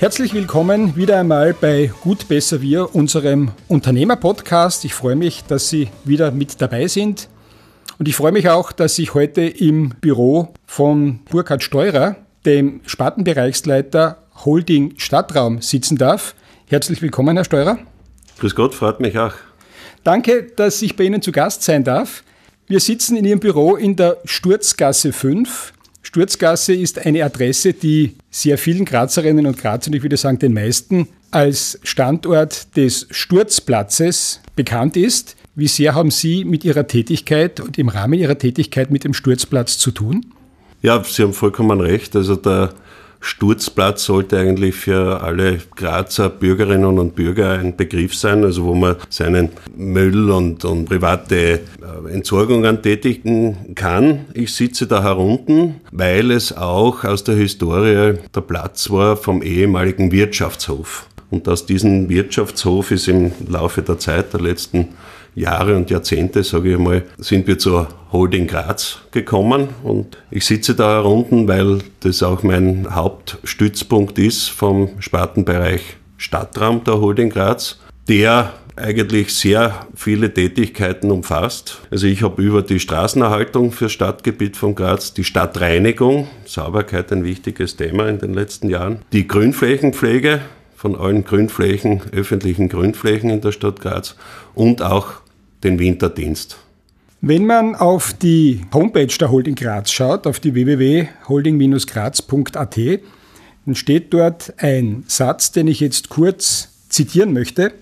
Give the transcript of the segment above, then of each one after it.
Herzlich willkommen wieder einmal bei Gut Besser Wir, unserem Unternehmer-Podcast. Ich freue mich, dass Sie wieder mit dabei sind. Und ich freue mich auch, dass ich heute im Büro von Burkhard Steurer, dem Spartenbereichsleiter Holding Stadtraum, sitzen darf. Herzlich willkommen, Herr Steurer. Grüß Gott, freut mich auch. Danke, dass ich bei Ihnen zu Gast sein darf. Wir sitzen in Ihrem Büro in der Sturzgasse 5 Sturzgasse ist eine Adresse, die sehr vielen Grazerinnen und Grazern, ich würde sagen den meisten, als Standort des Sturzplatzes bekannt ist. Wie sehr haben Sie mit Ihrer Tätigkeit und im Rahmen Ihrer Tätigkeit mit dem Sturzplatz zu tun? Ja, Sie haben vollkommen recht. Also der Sturzplatz sollte eigentlich für alle Grazer Bürgerinnen und Bürger ein Begriff sein, also wo man seinen Müll und, und private äh, Entsorgungen tätigen kann. Ich sitze da herunten, weil es auch aus der Historie der Platz war vom ehemaligen Wirtschaftshof. Und aus diesem Wirtschaftshof ist im Laufe der Zeit der letzten Jahre und Jahrzehnte, sage ich mal, sind wir zur Holding Graz gekommen und ich sitze da herunten, weil das auch mein Hauptstützpunkt ist vom Spartenbereich Stadtraum der Holding Graz, der eigentlich sehr viele Tätigkeiten umfasst. Also ich habe über die Straßenerhaltung für Stadtgebiet von Graz, die Stadtreinigung, Sauberkeit ein wichtiges Thema in den letzten Jahren, die Grünflächenpflege von allen Grünflächen, öffentlichen Grünflächen in der Stadt Graz und auch den Winterdienst. Wenn man auf die Homepage der Holding Graz schaut, auf die www.holding-graz.at, dann steht dort ein Satz, den ich jetzt kurz zitieren möchte.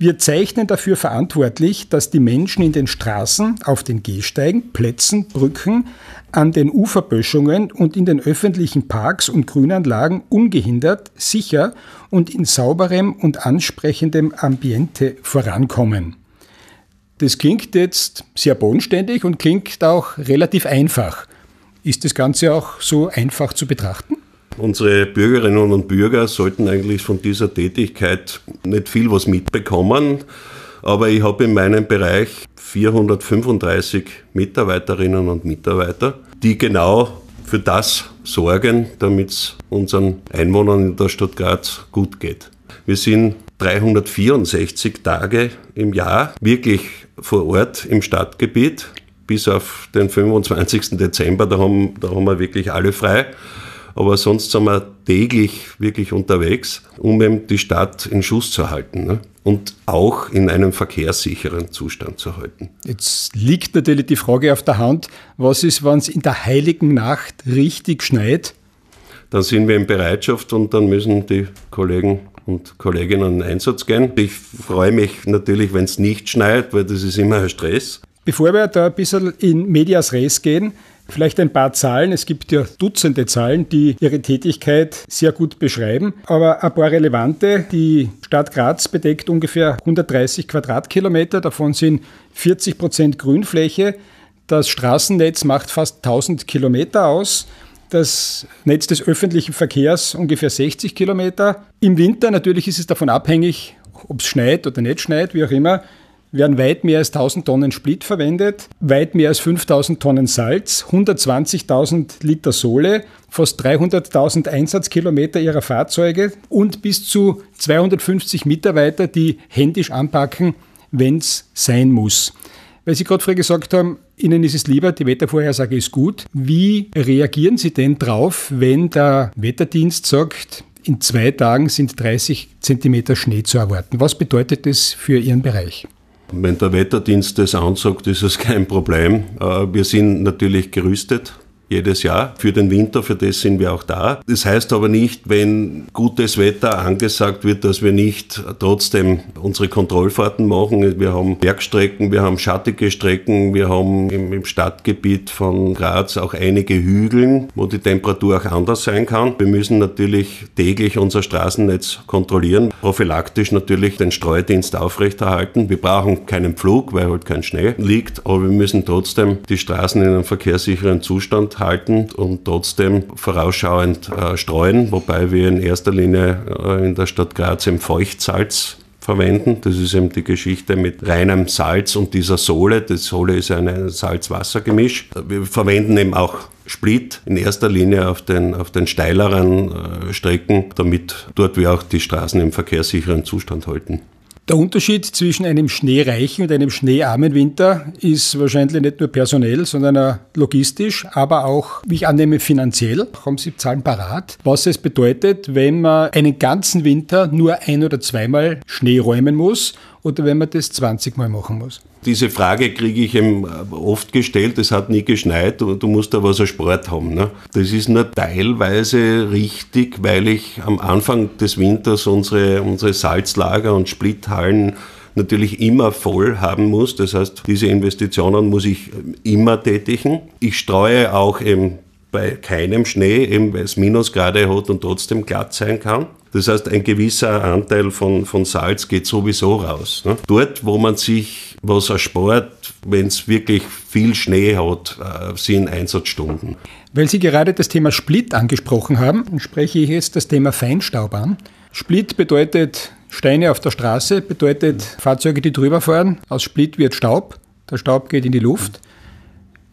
Wir zeichnen dafür verantwortlich, dass die Menschen in den Straßen, auf den Gehsteigen, Plätzen, Brücken, an den Uferböschungen und in den öffentlichen Parks und Grünanlagen ungehindert, sicher und in sauberem und ansprechendem Ambiente vorankommen. Das klingt jetzt sehr bodenständig und klingt auch relativ einfach. Ist das Ganze auch so einfach zu betrachten? Unsere Bürgerinnen und Bürger sollten eigentlich von dieser Tätigkeit nicht viel was mitbekommen. Aber ich habe in meinem Bereich 435 Mitarbeiterinnen und Mitarbeiter, die genau für das sorgen, damit es unseren Einwohnern in der Stadt Graz gut geht. Wir sind 364 Tage im Jahr wirklich vor Ort im Stadtgebiet, bis auf den 25. Dezember, da haben, da haben wir wirklich alle frei. Aber sonst sind wir täglich wirklich unterwegs, um eben die Stadt in Schuss zu halten ne? und auch in einem verkehrssicheren Zustand zu halten. Jetzt liegt natürlich die Frage auf der Hand, was ist, wenn es in der heiligen Nacht richtig schneit? Dann sind wir in Bereitschaft und dann müssen die Kollegen und Kolleginnen in Einsatz gehen. Ich freue mich natürlich, wenn es nicht schneit, weil das ist immer ein Stress. Bevor wir da ein bisschen in Medias Res gehen, Vielleicht ein paar Zahlen. Es gibt ja Dutzende Zahlen, die ihre Tätigkeit sehr gut beschreiben. Aber ein paar relevante. Die Stadt Graz bedeckt ungefähr 130 Quadratkilometer. Davon sind 40 Prozent Grünfläche. Das Straßennetz macht fast 1000 Kilometer aus das Netz des öffentlichen Verkehrs ungefähr 60 Kilometer. Im Winter natürlich ist es davon abhängig, ob es schneit oder nicht schneit, wie auch immer, werden weit mehr als 1000 Tonnen Split verwendet, weit mehr als 5000 Tonnen Salz, 120.000 Liter Sohle, fast 300.000 Einsatzkilometer ihrer Fahrzeuge und bis zu 250 Mitarbeiter, die händisch anpacken, wenn es sein muss. Weil Sie gerade vorher gesagt haben, Ihnen ist es lieber, die Wettervorhersage ist gut. Wie reagieren Sie denn drauf, wenn der Wetterdienst sagt, in zwei Tagen sind 30 Zentimeter Schnee zu erwarten? Was bedeutet das für Ihren Bereich? Wenn der Wetterdienst das ansagt, ist es kein Problem. Äh, wir sind natürlich gerüstet jedes Jahr. Für den Winter, für das sind wir auch da. Das heißt aber nicht, wenn gutes Wetter angesagt wird, dass wir nicht trotzdem unsere Kontrollfahrten machen. Wir haben Bergstrecken, wir haben schattige Strecken, wir haben im, Stadtgebiet von Graz auch einige Hügeln, wo die Temperatur auch anders sein kann. Wir müssen natürlich täglich unser Straßennetz kontrollieren, prophylaktisch natürlich den Streudienst aufrechterhalten. Wir brauchen keinen Pflug, weil halt kein Schnee liegt, aber wir müssen trotzdem die Straßen in einem verkehrssicheren Zustand halten und trotzdem vorausschauend äh, streuen, wobei wir in erster Linie äh, in der Stadt Graz im Feuchtsalz verwenden. Das ist eben die Geschichte mit reinem Salz und dieser Sohle. Die Sohle ist ein Salz-Wasser-Gemisch. Wir verwenden eben auch Split in erster Linie auf den, auf den steileren äh, Strecken, damit dort wir auch die Straßen im verkehrssicheren Zustand halten. Der Unterschied zwischen einem schneereichen und einem schneearmen Winter ist wahrscheinlich nicht nur personell, sondern logistisch, aber auch, wie ich annehme, finanziell. Haben Sie Zahlen parat, was es bedeutet, wenn man einen ganzen Winter nur ein- oder zweimal Schnee räumen muss oder wenn man das 20 Mal machen muss? Diese Frage kriege ich eben oft gestellt, es hat nie geschneit und du musst aber so Sport haben. Ne? Das ist nur teilweise richtig, weil ich am Anfang des Winters unsere, unsere Salzlager und Splithallen natürlich immer voll haben muss. Das heißt, diese Investitionen muss ich immer tätigen. Ich streue auch eben bei keinem Schnee, eben weil es Minusgrade hat und trotzdem glatt sein kann. Das heißt, ein gewisser Anteil von, von Salz geht sowieso raus. Ne? Dort, wo man sich was erspart, wenn es wirklich viel Schnee hat, äh, sind Einsatzstunden. Weil Sie gerade das Thema Split angesprochen haben, spreche ich jetzt das Thema Feinstaub an. Split bedeutet Steine auf der Straße, bedeutet Fahrzeuge, die drüber fahren. Aus Split wird Staub. Der Staub geht in die Luft.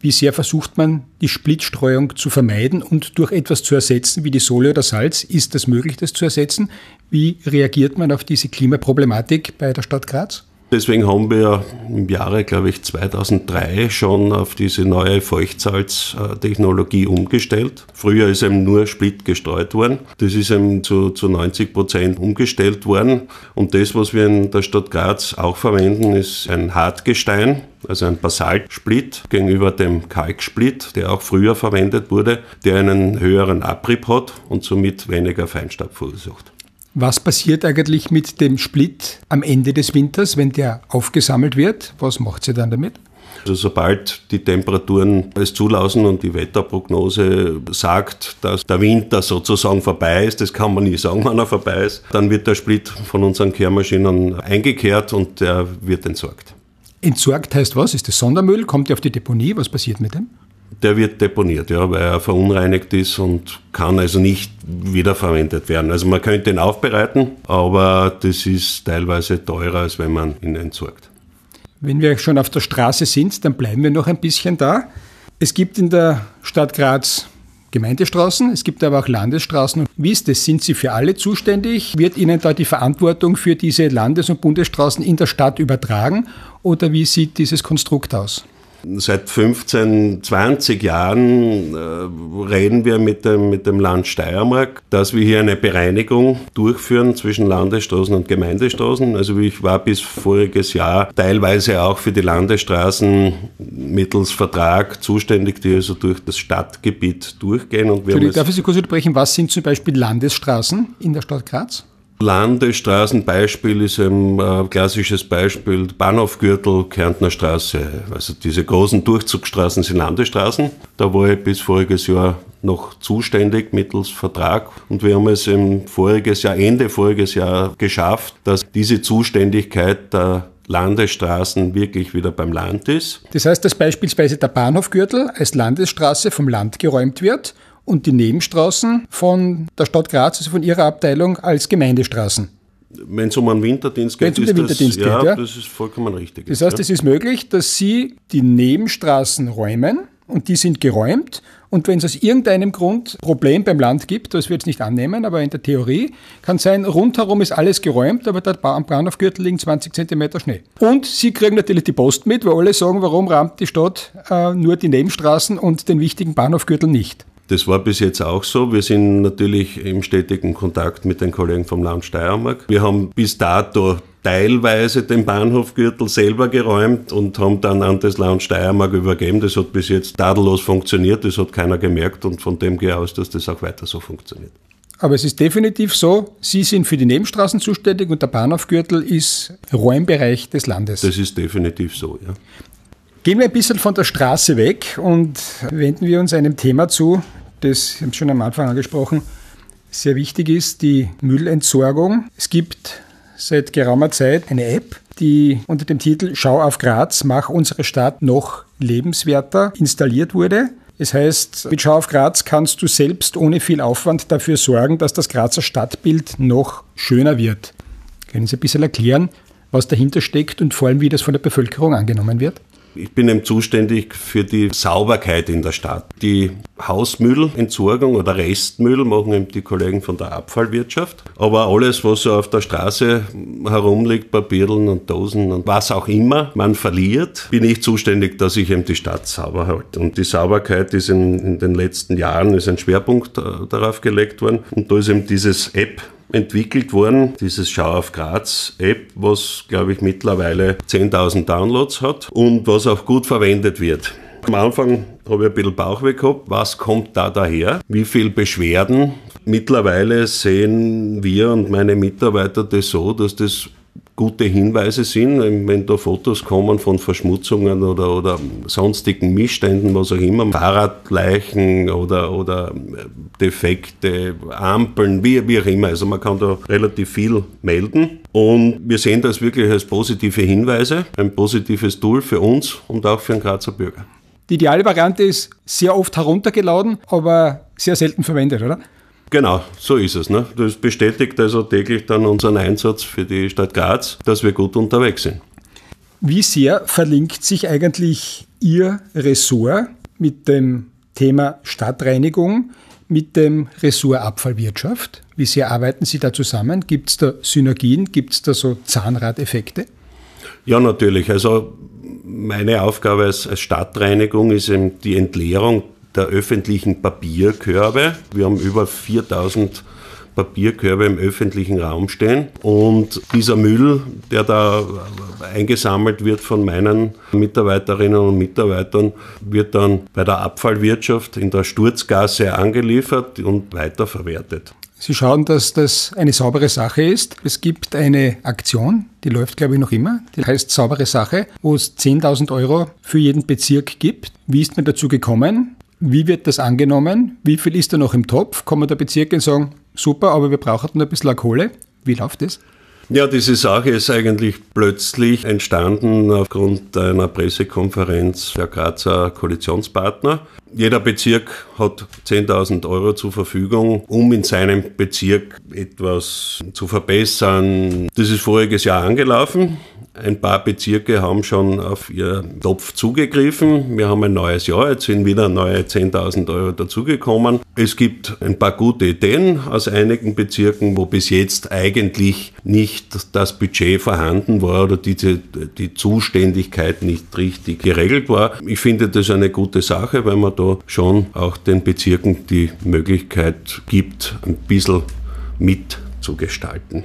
Wie sehr versucht man, die Splitstreuung zu vermeiden und durch etwas zu ersetzen, wie die Sohle oder Salz? Ist es möglich, das zu ersetzen? Wie reagiert man auf diese Klimaproblematik bei der Stadt Graz? Deswegen haben wir im Jahre, glaube ich, 2003 schon auf diese neue Feuchtsalztechnologie umgestellt. Früher ist eben nur Split gestreut worden. Das ist eben zu, zu 90 Prozent umgestellt worden. Und das, was wir in der Stadt Graz auch verwenden, ist ein Hartgestein, also ein Basaltsplit gegenüber dem Kalksplit, der auch früher verwendet wurde, der einen höheren Abrieb hat und somit weniger Feinstaub verursacht. Was passiert eigentlich mit dem Split am Ende des Winters, wenn der aufgesammelt wird? Was macht sie dann damit? Also sobald die Temperaturen es zulassen und die Wetterprognose sagt, dass der Winter sozusagen vorbei ist, das kann man nie sagen, wann er vorbei ist, dann wird der Split von unseren Kehrmaschinen eingekehrt und der wird entsorgt. Entsorgt heißt was? Ist das Sondermüll? Kommt er auf die Deponie? Was passiert mit dem? Der wird deponiert, ja, weil er verunreinigt ist und kann also nicht wiederverwendet werden. Also man könnte ihn aufbereiten, aber das ist teilweise teurer, als wenn man ihn entsorgt. Wenn wir schon auf der Straße sind, dann bleiben wir noch ein bisschen da. Es gibt in der Stadt Graz Gemeindestraßen, es gibt aber auch Landesstraßen. Wie ist das? Sind Sie für alle zuständig? Wird Ihnen da die Verantwortung für diese Landes- und Bundesstraßen in der Stadt übertragen? Oder wie sieht dieses Konstrukt aus? Seit 15, 20 Jahren äh, reden wir mit dem, mit dem Land Steiermark, dass wir hier eine Bereinigung durchführen zwischen Landesstraßen und Gemeindestraßen. Also ich war bis voriges Jahr teilweise auch für die Landesstraßen mittels Vertrag zuständig, die also durch das Stadtgebiet durchgehen. Und wir darf ich Sie kurz unterbrechen? Was sind zum Beispiel Landesstraßen in der Stadt Graz? Landesstraßenbeispiel ist ein äh, klassisches Beispiel Bahnhofgürtel, Kärntner Straße. Also diese großen Durchzugsstraßen sind Landesstraßen. Da war ich bis voriges Jahr noch zuständig mittels Vertrag und wir haben es im voriges Jahr, Ende voriges Jahr geschafft, dass diese Zuständigkeit der Landesstraßen wirklich wieder beim Land ist. Das heißt, dass beispielsweise der Bahnhofgürtel als Landesstraße vom Land geräumt wird und die Nebenstraßen von der Stadt Graz, also von ihrer Abteilung, als Gemeindestraßen. Wenn es um einen Winterdienst geht, um ist Winterdienst das, geht, ja, das ist vollkommen richtig. Das heißt, ja. es ist möglich, dass Sie die Nebenstraßen räumen und die sind geräumt. Und wenn es aus irgendeinem Grund Problem beim Land gibt, das wir jetzt nicht annehmen, aber in der Theorie kann sein, rundherum ist alles geräumt, aber da am Bahnhofgürtel liegen 20 Zentimeter Schnee. Und Sie kriegen natürlich die Post mit, weil alle sagen, warum rammt die Stadt äh, nur die Nebenstraßen und den wichtigen Bahnhofgürtel nicht. Das war bis jetzt auch so. Wir sind natürlich im stetigen Kontakt mit den Kollegen vom Land Steiermark. Wir haben bis dato teilweise den Bahnhofgürtel selber geräumt und haben dann an das Land Steiermark übergeben. Das hat bis jetzt tadellos funktioniert, das hat keiner gemerkt und von dem gehe ich aus, dass das auch weiter so funktioniert. Aber es ist definitiv so, Sie sind für die Nebenstraßen zuständig und der Bahnhofgürtel ist Räumbereich des Landes. Das ist definitiv so, ja. Gehen wir ein bisschen von der Straße weg und wenden wir uns einem Thema zu, das, ich habe es schon am Anfang angesprochen, sehr wichtig ist, die Müllentsorgung. Es gibt seit geraumer Zeit eine App, die unter dem Titel Schau auf Graz, mach unsere Stadt noch lebenswerter installiert wurde. Es heißt, mit Schau auf Graz kannst du selbst ohne viel Aufwand dafür sorgen, dass das Grazer Stadtbild noch schöner wird. Können Sie ein bisschen erklären, was dahinter steckt und vor allem, wie das von der Bevölkerung angenommen wird? Ich bin eben zuständig für die Sauberkeit in der Stadt. Die Hausmüllentsorgung oder Restmüll machen eben die Kollegen von der Abfallwirtschaft. Aber alles, was so auf der Straße herumliegt, Papierlen und Dosen und was auch immer man verliert, bin ich zuständig, dass ich eben die Stadt sauber halte. Und die Sauberkeit ist in, in den letzten Jahren ist ein Schwerpunkt äh, darauf gelegt worden. Und da ist eben dieses App entwickelt worden, dieses Schau auf Graz App, was glaube ich mittlerweile 10.000 Downloads hat und was auch gut verwendet wird. Am Anfang habe ich ein bisschen Bauchweh gehabt. Was kommt da daher? Wie viel Beschwerden? Mittlerweile sehen wir und meine Mitarbeiter das so, dass das gute Hinweise sind, wenn da Fotos kommen von Verschmutzungen oder, oder sonstigen Missständen, was auch immer, Fahrradleichen oder, oder defekte Ampeln, wie, wie auch immer. Also man kann da relativ viel melden. Und wir sehen das wirklich als positive Hinweise, ein positives Tool für uns und auch für den Grazer Bürger. Die ideale Variante ist sehr oft heruntergeladen, aber sehr selten verwendet, oder? Genau, so ist es. Ne? Das bestätigt also täglich dann unseren Einsatz für die Stadt Graz, dass wir gut unterwegs sind. Wie sehr verlinkt sich eigentlich Ihr Ressort mit dem Thema Stadtreinigung, mit dem Ressort Abfallwirtschaft? Wie sehr arbeiten Sie da zusammen? Gibt es da Synergien? Gibt es da so Zahnradeffekte? Ja, natürlich. Also meine Aufgabe als, Stadtreinigung ist eben die Entleerung der öffentlichen Papierkörbe. Wir haben über 4000 Papierkörbe im öffentlichen Raum stehen. Und dieser Müll, der da eingesammelt wird von meinen Mitarbeiterinnen und Mitarbeitern, wird dann bei der Abfallwirtschaft in der Sturzgasse angeliefert und weiterverwertet. Sie schauen, dass das eine saubere Sache ist. Es gibt eine Aktion, die läuft, glaube ich, noch immer. Die heißt Saubere Sache, wo es 10.000 Euro für jeden Bezirk gibt. Wie ist man dazu gekommen? Wie wird das angenommen? Wie viel ist da noch im Topf? Kommen der Bezirke und sagen, super, aber wir brauchen noch ein bisschen Kohle. Wie läuft das? Ja, diese Sache ist eigentlich plötzlich entstanden aufgrund einer Pressekonferenz der Grazer Koalitionspartner. Jeder Bezirk hat 10.000 Euro zur Verfügung, um in seinem Bezirk etwas zu verbessern. Das ist voriges Jahr angelaufen. Ein paar Bezirke haben schon auf ihr Topf zugegriffen. Wir haben ein neues Jahr, jetzt sind wieder neue 10.000 Euro dazugekommen. Es gibt ein paar gute Ideen aus einigen Bezirken, wo bis jetzt eigentlich nicht das Budget vorhanden war oder diese, die Zuständigkeit nicht richtig geregelt war. Ich finde das eine gute Sache, weil man da schon auch den Bezirken die Möglichkeit gibt, ein bisschen mitzugestalten.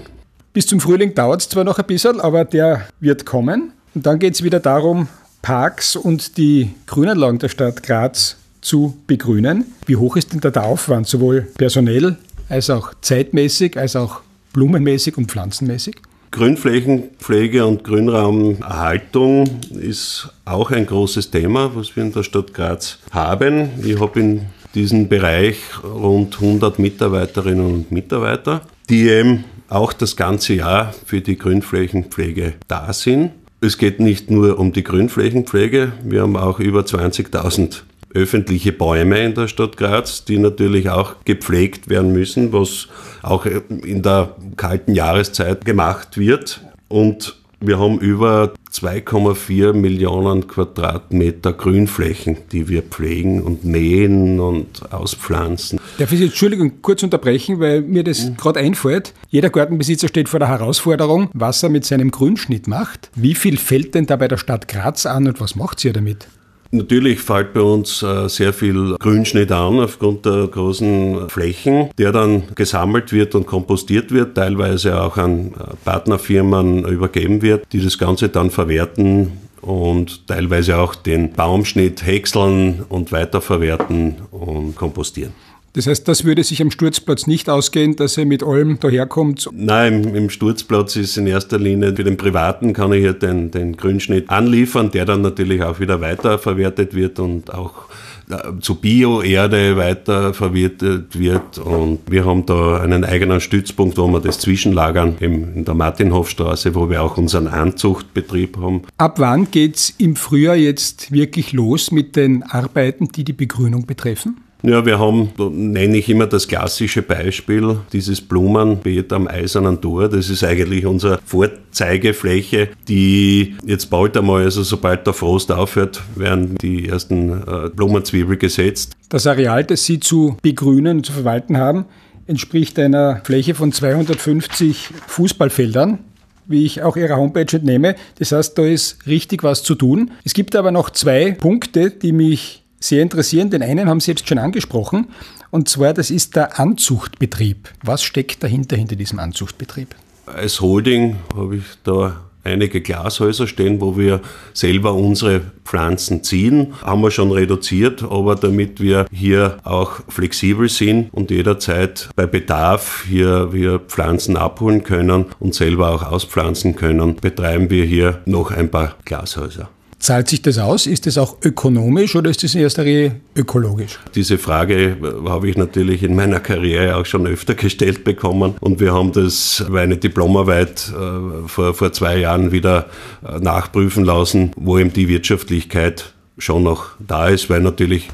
Bis zum Frühling dauert es zwar noch ein bisschen, aber der wird kommen. Und dann geht es wieder darum, Parks und die Grünanlagen der Stadt Graz zu begrünen. Wie hoch ist denn da der Aufwand, sowohl personell als auch zeitmäßig, als auch blumenmäßig und pflanzenmäßig? Grünflächenpflege und Grünraumerhaltung ist auch ein großes Thema, was wir in der Stadt Graz haben. Ich habe in diesem Bereich rund 100 Mitarbeiterinnen und Mitarbeiter, die eben auch das ganze Jahr für die Grünflächenpflege da sind. Es geht nicht nur um die Grünflächenpflege, wir haben auch über 20.000 öffentliche Bäume in der Stadt Graz, die natürlich auch gepflegt werden müssen, was auch in der kalten Jahreszeit gemacht wird. Und wir haben über 2,4 Millionen Quadratmeter Grünflächen, die wir pflegen und mähen und auspflanzen. Darf ich Sie, Entschuldigung, kurz unterbrechen, weil mir das mhm. gerade einfällt. Jeder Gartenbesitzer steht vor der Herausforderung, was er mit seinem Grünschnitt macht. Wie viel fällt denn da bei der Stadt Graz an und was macht sie damit? Natürlich fällt bei uns äh, sehr viel Grünschnitt an aufgrund der großen Flächen, der dann gesammelt wird und kompostiert wird, teilweise auch an äh, Partnerfirmen übergeben wird, die das Ganze dann verwerten und teilweise auch den Baumschnitt häckseln und weiterverwerten und kompostieren. Das heißt, das würde sich am Sturzplatz nicht ausgehen, dass er mit allem daherkommt? Nein, im, im Sturzplatz ist in erster Linie für den Privaten kann ich hier den, den Grünschnitt anliefern, der dann natürlich auch wieder weiterverwertet wird und auch äh, zu Bioerde weiterverwertet wird. Und wir haben da einen eigenen Stützpunkt, wo wir das zwischenlagern, in der Martinhofstraße, wo wir auch unseren Anzuchtbetrieb haben. Ab wann geht es im Frühjahr jetzt wirklich los mit den Arbeiten, die die Begrünung betreffen? Ja, wir haben, nenne ich immer das klassische Beispiel, dieses Blumenbeet am Eisernen Tor. Das ist eigentlich unsere Vorzeigefläche, die jetzt bald einmal, also sobald der Frost aufhört, werden die ersten äh, Blumenzwiebel gesetzt. Das Areal, das Sie zu begrünen und zu verwalten haben, entspricht einer Fläche von 250 Fußballfeldern wie ich auch Ihrer Homepage entnehme. Das heißt, da ist richtig was zu tun. Es gibt aber noch zwei Punkte, die mich sehr interessieren. Den einen haben Sie jetzt schon angesprochen. Und zwar, das ist der Anzuchtbetrieb. Was steckt dahinter, hinter diesem Anzuchtbetrieb? Als Holding habe ich da einige Glashäuser stehen, wo wir selber unsere Pflanzen ziehen. Haben wir schon reduziert, aber damit wir hier auch flexibel sind und jederzeit bei Bedarf hier wir Pflanzen abholen können und selber auch auspflanzen können, betreiben wir hier noch ein paar Glashäuser. Zahlt sich das aus? Ist das auch ökonomisch oder ist das in erster Linie ökologisch? Diese Frage äh, habe ich natürlich in meiner Karriere auch schon öfter gestellt bekommen und wir haben das bei einer Diplomarbeit äh, vor, vor zwei Jahren wieder äh, nachprüfen lassen, wo eben die Wirtschaftlichkeit schon noch da ist, weil natürlich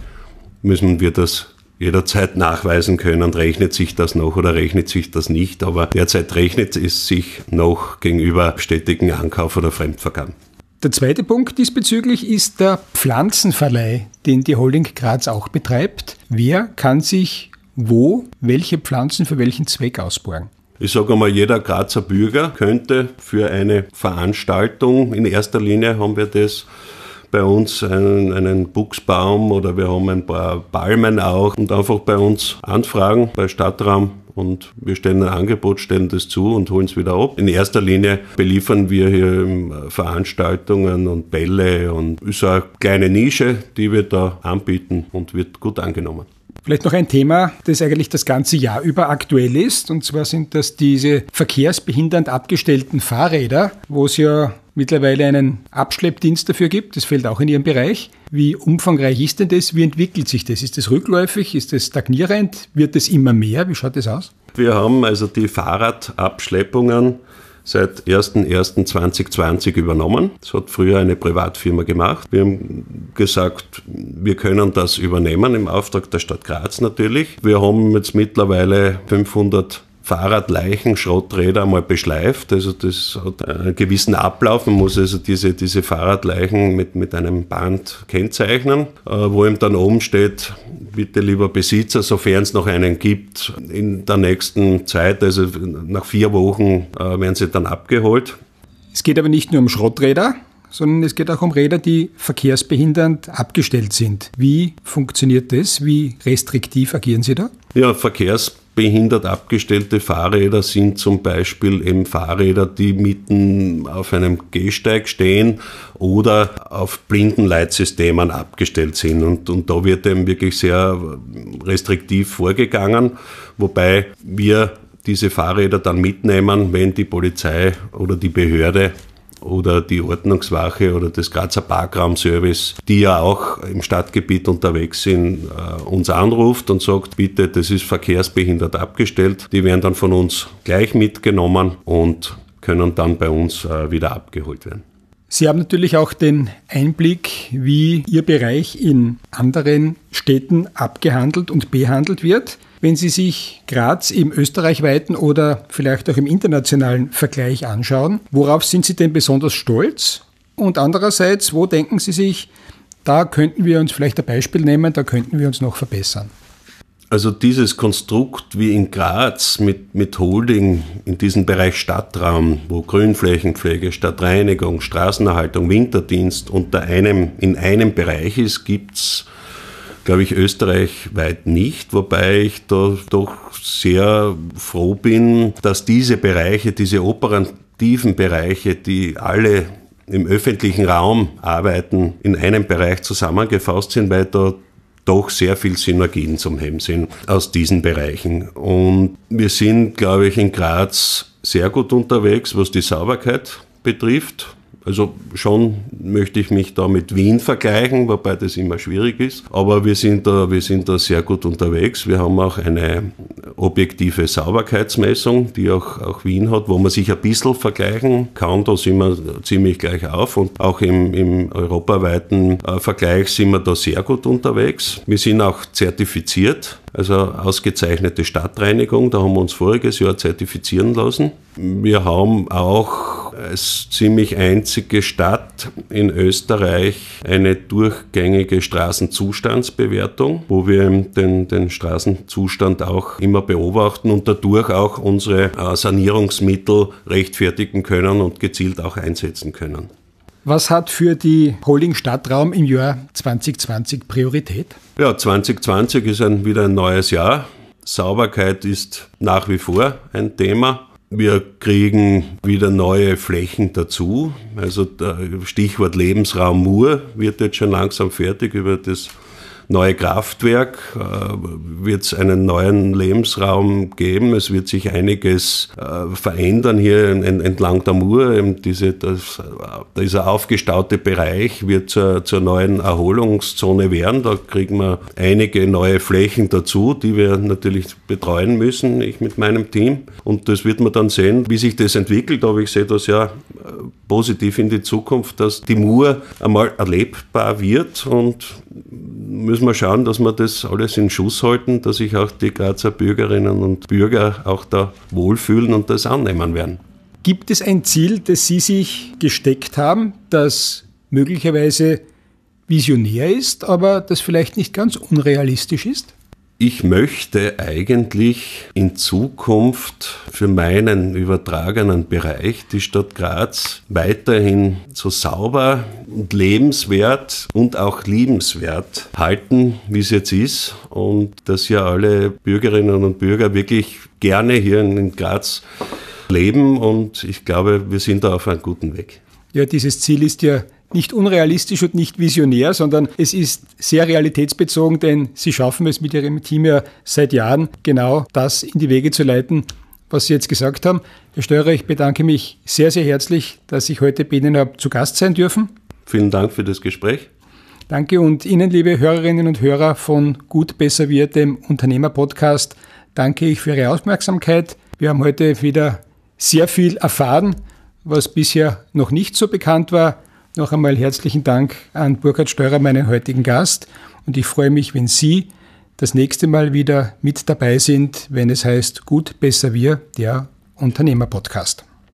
müssen wir das jederzeit nachweisen können, rechnet sich das noch oder rechnet sich das nicht. Aber derzeit rechnet es sich noch gegenüber stetigen Ankauf oder Fremdvergaben. Der zweite Punkt diesbezüglich ist der Pflanzenverleih, den die Holding Graz auch betreibt. Wer kann sich wo welche Pflanzen für welchen Zweck ausborgen? Ich sage einmal, jeder Grazer Bürger könnte für eine Veranstaltung, in erster Linie haben wir das bei uns einen, einen Buchsbaum oder wir haben ein paar Palmen auch und einfach bei uns anfragen bei Stadtraum und wir stellen ein Angebot, stellen das zu und holen es wieder ab. In erster Linie beliefern wir hier Veranstaltungen und Bälle und ist eine kleine Nische, die wir da anbieten und wird gut angenommen. Vielleicht noch ein Thema, das eigentlich das ganze Jahr über aktuell ist. Und zwar sind das diese verkehrsbehindernd abgestellten Fahrräder, wo es ja mittlerweile einen Abschleppdienst dafür gibt. Das fällt auch in Ihrem Bereich. Wie umfangreich ist denn das? Wie entwickelt sich das? Ist das rückläufig? Ist das stagnierend? Wird es immer mehr? Wie schaut das aus? Wir haben also die Fahrradabschleppungen seit 01.01.2020 übernommen. Das hat früher eine Privatfirma gemacht. Wir haben gesagt, wir können das übernehmen im Auftrag der Stadt Graz natürlich. Wir haben jetzt mittlerweile 500 Fahrradleichen, Schrotträder einmal beschleift. Also das hat einen gewissen Ablauf. Man muss also diese, diese Fahrradleichen mit, mit einem Band kennzeichnen, äh, wo ihm dann oben steht, bitte lieber Besitzer, sofern es noch einen gibt, in der nächsten Zeit, also nach vier Wochen äh, werden sie dann abgeholt. Es geht aber nicht nur um Schrotträder, sondern es geht auch um Räder, die verkehrsbehindernd abgestellt sind. Wie funktioniert das? Wie restriktiv agieren Sie da? Ja, Verkehrsbehindernd behindert abgestellte Fahrräder sind zum Beispiel eben Fahrräder, die mitten auf einem Gehsteig stehen oder auf Blindenleitsystemen abgestellt sind. Und, und da wird eben wirklich sehr restriktiv vorgegangen, wobei wir diese Fahrräder dann mitnehmen, wenn die Polizei oder die Behörde oder die Ordnungswache oder das Grazer Parkraumservice, die ja auch im Stadtgebiet unterwegs sind, äh, uns anruft und sagt, bitte, das ist verkehrsbehindert abgestellt. Die werden dann von uns gleich mitgenommen und können dann bei uns äh, wieder abgeholt werden. Sie haben natürlich auch den Einblick, wie Ihr Bereich in anderen Städten abgehandelt und behandelt wird. Wenn Sie sich Graz im österreichweiten oder vielleicht auch im internationalen Vergleich anschauen, worauf sind Sie denn besonders stolz? Und andererseits, wo denken Sie sich, da könnten wir uns vielleicht ein Beispiel nehmen, da könnten wir uns noch verbessern? Also dieses Konstrukt wie in Graz mit, mit Holding in diesem Bereich Stadtraum, wo Grünflächenpflege, Stadtreinigung, Straßenerhaltung, Winterdienst unter einem, in einem Bereich ist, gibt's glaube ich, österreichweit nicht, wobei ich da doch sehr froh bin, dass diese Bereiche, diese operativen Bereiche, die alle im öffentlichen Raum arbeiten, in einem Bereich zusammengefasst sind, weil da doch sehr viel Synergien zum Hemd sind aus diesen Bereichen. Und wir sind, glaube ich, in Graz sehr gut unterwegs, was die Sauberkeit betrifft. Also schon möchte ich mich da mit Wien vergleichen, wobei das immer schwierig ist. Aber wir sind da, wir sind da sehr gut unterwegs. Wir haben auch eine objektive Sauberkeitsmessung, die auch, auch Wien hat, wo man sich ein bisschen vergleichen kann. Da sind wir ziemlich gleich auf und auch im, im europaweiten äh, Vergleich sind wir da sehr gut unterwegs. Wir sind auch zertifiziert, also ausgezeichnete Stadtreinigung, da haben wir uns voriges Jahr zertifizieren lassen. Wir haben auch als ziemlich einzige Stadt in Österreich eine durchgängige Straßenzustandsbewertung, wo wir den, den Straßenzustand auch immer beobachten und dadurch auch unsere äh, Sanierungsmittel rechtfertigen können und gezielt auch einsetzen können. Was hat für die Holding Stadtraum im Jahr 2020 Priorität? Ja, 2020 ist ein, wieder ein neues Jahr. Sauberkeit ist nach wie vor ein Thema. Wir kriegen wieder neue Flächen dazu. Also Stichwort Lebensraum Mur wird jetzt schon langsam fertig über das neue Kraftwerk äh, wird es einen neuen Lebensraum geben. Es wird sich einiges äh, verändern hier entlang der Mur. Diese, das, dieser aufgestaute Bereich wird zur, zur neuen Erholungszone werden. Da kriegen wir einige neue Flächen dazu, die wir natürlich betreuen müssen, ich mit meinem Team. Und das wird man dann sehen, wie sich das entwickelt. Aber ich sehe das ja äh, positiv in die Zukunft, dass die Mur einmal erlebbar wird und müssen wir schauen, dass wir das alles in Schuss halten, dass sich auch die Grazer Bürgerinnen und Bürger auch da wohlfühlen und das annehmen werden. Gibt es ein Ziel, das Sie sich gesteckt haben, das möglicherweise visionär ist, aber das vielleicht nicht ganz unrealistisch ist? Ich möchte eigentlich in Zukunft für meinen übertragenen Bereich die Stadt Graz weiterhin so sauber und lebenswert und auch liebenswert halten, wie es jetzt ist. Und dass ja alle Bürgerinnen und Bürger wirklich gerne hier in Graz leben. Und ich glaube, wir sind da auf einem guten Weg. Ja, dieses Ziel ist ja nicht unrealistisch und nicht visionär, sondern es ist sehr realitätsbezogen, denn Sie schaffen es mit Ihrem Team ja seit Jahren genau das in die Wege zu leiten, was Sie jetzt gesagt haben. Herr Steurer, ich bedanke mich sehr, sehr herzlich, dass ich heute bei Ihnen habe zu Gast sein dürfen. Vielen Dank für das Gespräch. Danke und Ihnen, liebe Hörerinnen und Hörer von Gut Besser Wird, dem Unternehmer-Podcast, danke ich für Ihre Aufmerksamkeit. Wir haben heute wieder sehr viel erfahren, was bisher noch nicht so bekannt war. Noch einmal herzlichen Dank an Burkhard Steurer, meinen heutigen Gast. Und ich freue mich, wenn Sie das nächste Mal wieder mit dabei sind, wenn es heißt Gut, besser wir, der Unternehmer-Podcast.